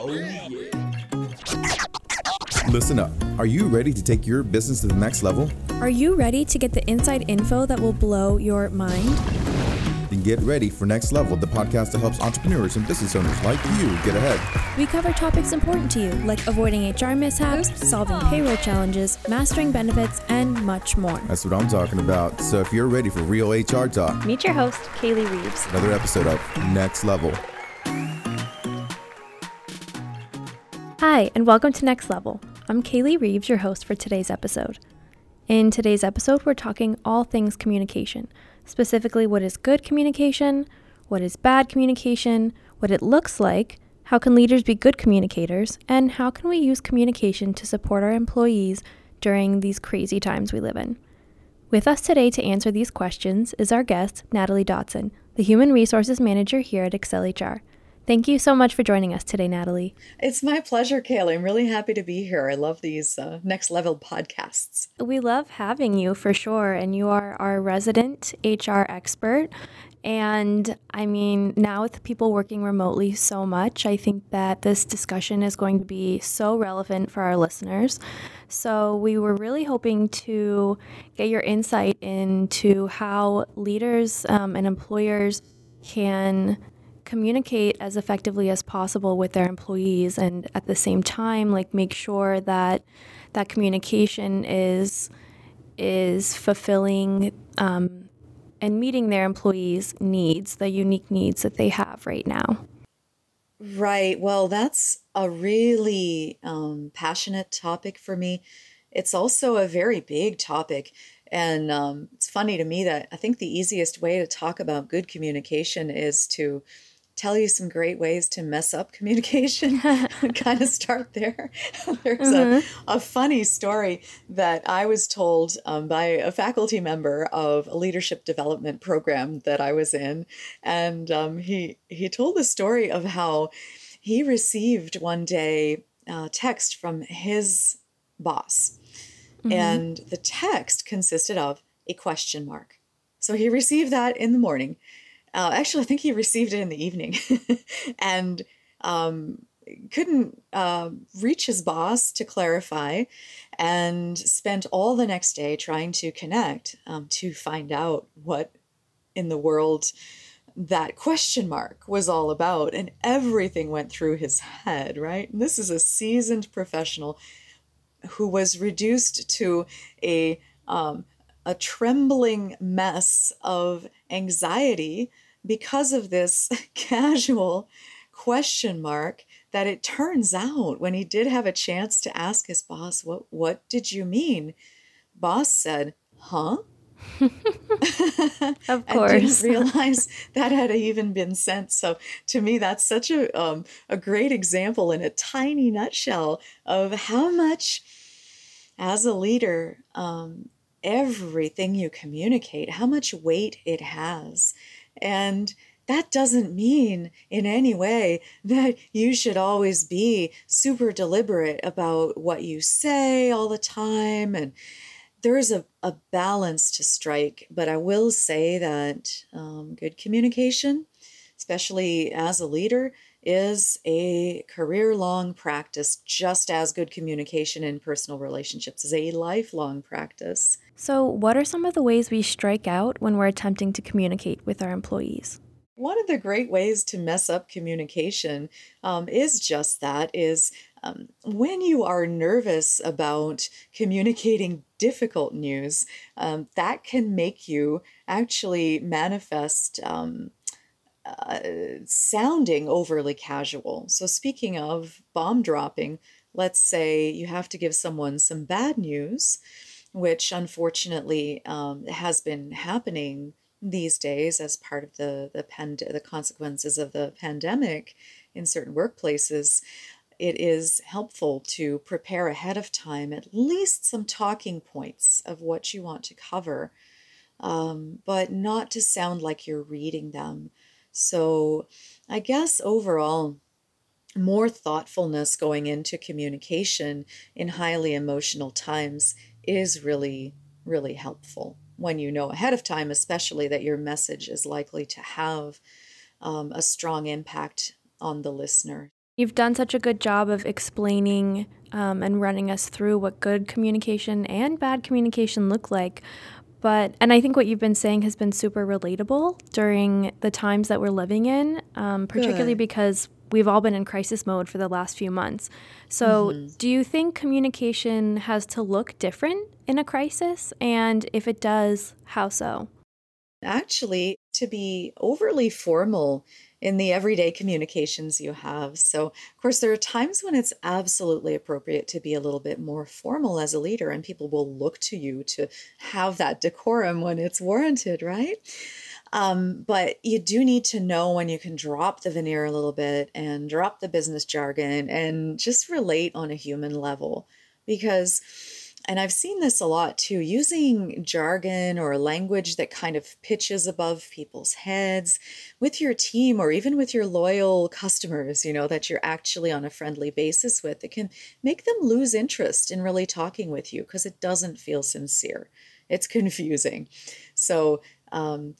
Oh, yeah. Listen up. Are you ready to take your business to the next level? Are you ready to get the inside info that will blow your mind? Then get ready for Next Level, the podcast that helps entrepreneurs and business owners like you get ahead. We cover topics important to you, like avoiding HR mishaps, solving payroll challenges, mastering benefits, and much more. That's what I'm talking about. So if you're ready for real HR talk, Meet your host, Kaylee Reeves. another episode of Next Level. Hi, and welcome to Next Level. I'm Kaylee Reeves, your host for today's episode. In today's episode, we're talking all things communication, specifically what is good communication, what is bad communication, what it looks like, how can leaders be good communicators, and how can we use communication to support our employees during these crazy times we live in. With us today to answer these questions is our guest, Natalie Dotson, the Human Resources Manager here at Excel HR. Thank you so much for joining us today, Natalie. It's my pleasure, Kaylee. I'm really happy to be here. I love these uh, next level podcasts. We love having you for sure, and you are our resident HR expert. And I mean, now with people working remotely so much, I think that this discussion is going to be so relevant for our listeners. So, we were really hoping to get your insight into how leaders um, and employers can communicate as effectively as possible with their employees and at the same time like make sure that that communication is is fulfilling um, and meeting their employees needs the unique needs that they have right now Right. Well, that's a really um, passionate topic for me. It's also a very big topic. And um, it's funny to me that I think the easiest way to talk about good communication is to tell you some great ways to mess up communication. kind of start there. There's a, a funny story that I was told um, by a faculty member of a leadership development program that I was in. And um, he, he told the story of how he received one day a text from his boss. And the text consisted of a question mark. So he received that in the morning. Uh, actually, I think he received it in the evening and um, couldn't uh, reach his boss to clarify and spent all the next day trying to connect um, to find out what in the world that question mark was all about. And everything went through his head, right? And this is a seasoned professional who was reduced to a um, a trembling mess of anxiety because of this casual question mark that it turns out when he did have a chance to ask his boss what what did you mean? Boss said huh? Of course didn't realize that had even been sent. So to me, that's such a um, a great example in a tiny nutshell of how much, as a leader, um, everything you communicate, how much weight it has, and that doesn't mean in any way that you should always be super deliberate about what you say all the time. And there is a, a balance to strike, but I will say that um, good communication, especially as a leader, is a career long practice, just as good communication in personal relationships is a lifelong practice. so what are some of the ways we strike out when we're attempting to communicate with our employees One of the great ways to mess up communication um, is just that is um, when you are nervous about communicating difficult news, um, that can make you actually manifest um, uh, sounding overly casual. So, speaking of bomb dropping, let's say you have to give someone some bad news, which unfortunately um, has been happening these days as part of the the pand- the consequences of the pandemic in certain workplaces it is helpful to prepare ahead of time at least some talking points of what you want to cover, um, but not to sound like you're reading them. So, I guess overall, more thoughtfulness going into communication in highly emotional times is really, really helpful when you know ahead of time, especially that your message is likely to have um, a strong impact on the listener. You've done such a good job of explaining um, and running us through what good communication and bad communication look like. But, and I think what you've been saying has been super relatable during the times that we're living in, um, particularly good. because we've all been in crisis mode for the last few months. So, mm-hmm. do you think communication has to look different in a crisis? And if it does, how so? Actually, to be overly formal in the everyday communications you have. So, of course, there are times when it's absolutely appropriate to be a little bit more formal as a leader, and people will look to you to have that decorum when it's warranted, right? Um, but you do need to know when you can drop the veneer a little bit and drop the business jargon and just relate on a human level because and I've seen this a lot too, using jargon or language that kind of pitches above people's heads with your team or even with your loyal customers, you know, that you're actually on a friendly basis with. It can make them lose interest in really talking with you because it doesn't feel sincere. It's confusing. So, um,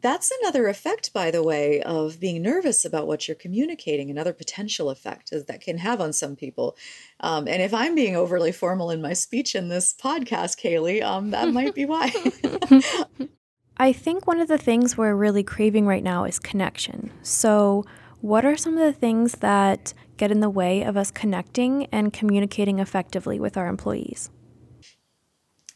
that's another effect, by the way, of being nervous about what you're communicating. Another potential effect that can have on some people. Um, and if I'm being overly formal in my speech in this podcast, Kaylee, um, that might be why. I think one of the things we're really craving right now is connection. So, what are some of the things that get in the way of us connecting and communicating effectively with our employees?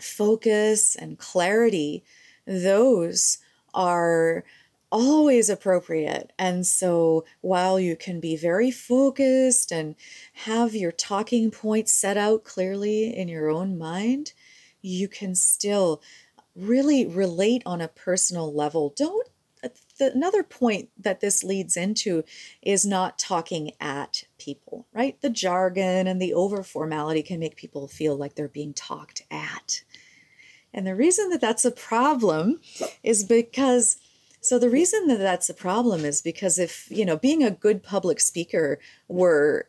Focus and clarity. Those are always appropriate. And so while you can be very focused and have your talking points set out clearly in your own mind, you can still really relate on a personal level. Don't uh, another point that this leads into is not talking at people, right? The jargon and the over formality can make people feel like they're being talked at. And the reason that that's a problem is because so the reason that that's a problem is because if, you know, being a good public speaker were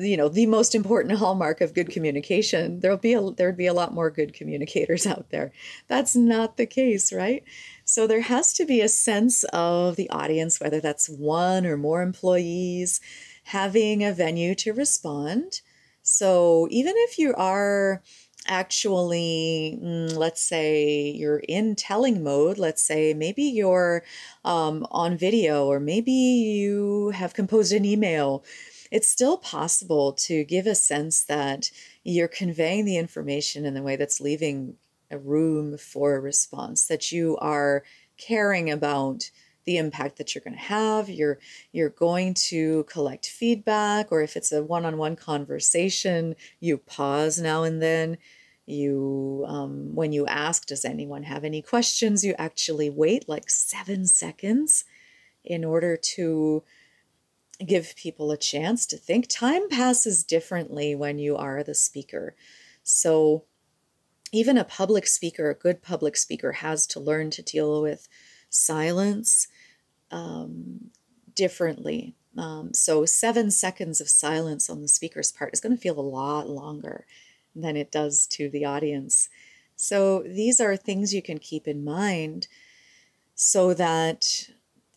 you know the most important hallmark of good communication there'll be a there'd be a lot more good communicators out there. That's not the case right? So there has to be a sense of the audience whether that's one or more employees having a venue to respond. So even if you are actually, mm, let's say you're in telling mode, let's say maybe you're um, on video or maybe you have composed an email, it's still possible to give a sense that you're conveying the information in the way that's leaving a room for a response, that you are caring about the impact that you're going to have. You're you're going to collect feedback or if it's a one-on-one conversation you pause now and then. You um, when you ask does anyone have any questions? you actually wait like seven seconds in order to give people a chance to think. Time passes differently when you are the speaker. So even a public speaker a good public speaker has to learn to deal with silence um, differently um, so seven seconds of silence on the speaker's part is going to feel a lot longer than it does to the audience. So these are things you can keep in mind so that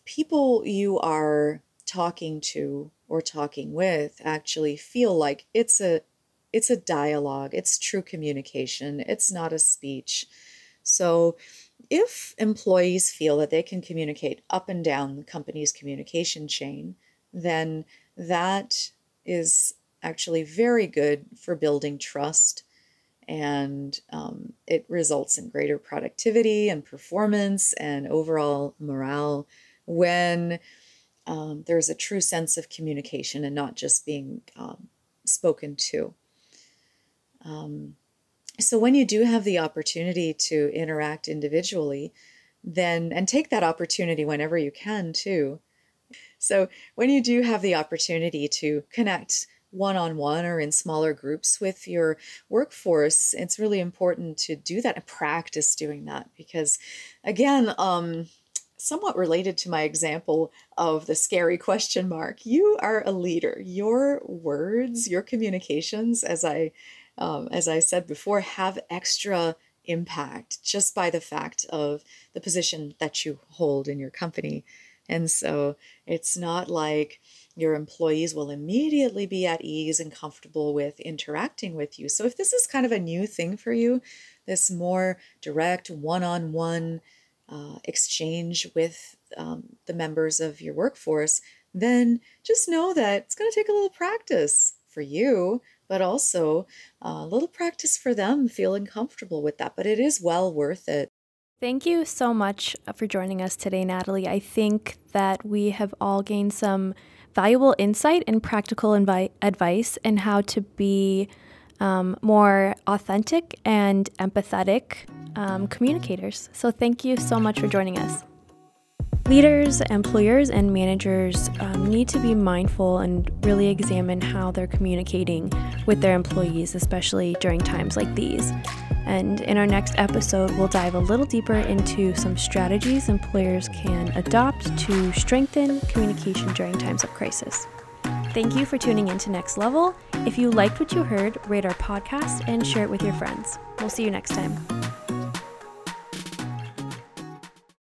people you are talking to or talking with actually feel like it's a it's a dialogue, it's true communication, it's not a speech. So if employees feel that they can communicate up and down the company's communication chain, then that is actually very good for building trust and um, it results in greater productivity and performance and overall morale when um, there's a true sense of communication and not just being um, spoken to. So when you do have the opportunity to interact individually, then and take that opportunity whenever you can too. So when you do have the opportunity to connect one on one or in smaller groups with your workforce, it's really important to do that and practice doing that because, again, um, somewhat related to my example of the scary question mark, you are a leader. Your words, your communications, as I um, as I said before, have extra impact just by the fact of the position that you hold in your company. And so it's not like your employees will immediately be at ease and comfortable with interacting with you. So, if this is kind of a new thing for you, this more direct one on one exchange with um, the members of your workforce, then just know that it's going to take a little practice for you, but also a little practice for them feeling comfortable with that. But it is well worth it. Thank you so much for joining us today, Natalie. I think that we have all gained some valuable insight and practical invi- advice in how to be um, more authentic and empathetic um, communicators. So, thank you so much for joining us. Leaders, employers, and managers um, need to be mindful and really examine how they're communicating with their employees, especially during times like these. And in our next episode, we'll dive a little deeper into some strategies employers can adopt to strengthen communication during times of crisis. Thank you for tuning in to Next Level. If you liked what you heard, rate our podcast and share it with your friends. We'll see you next time.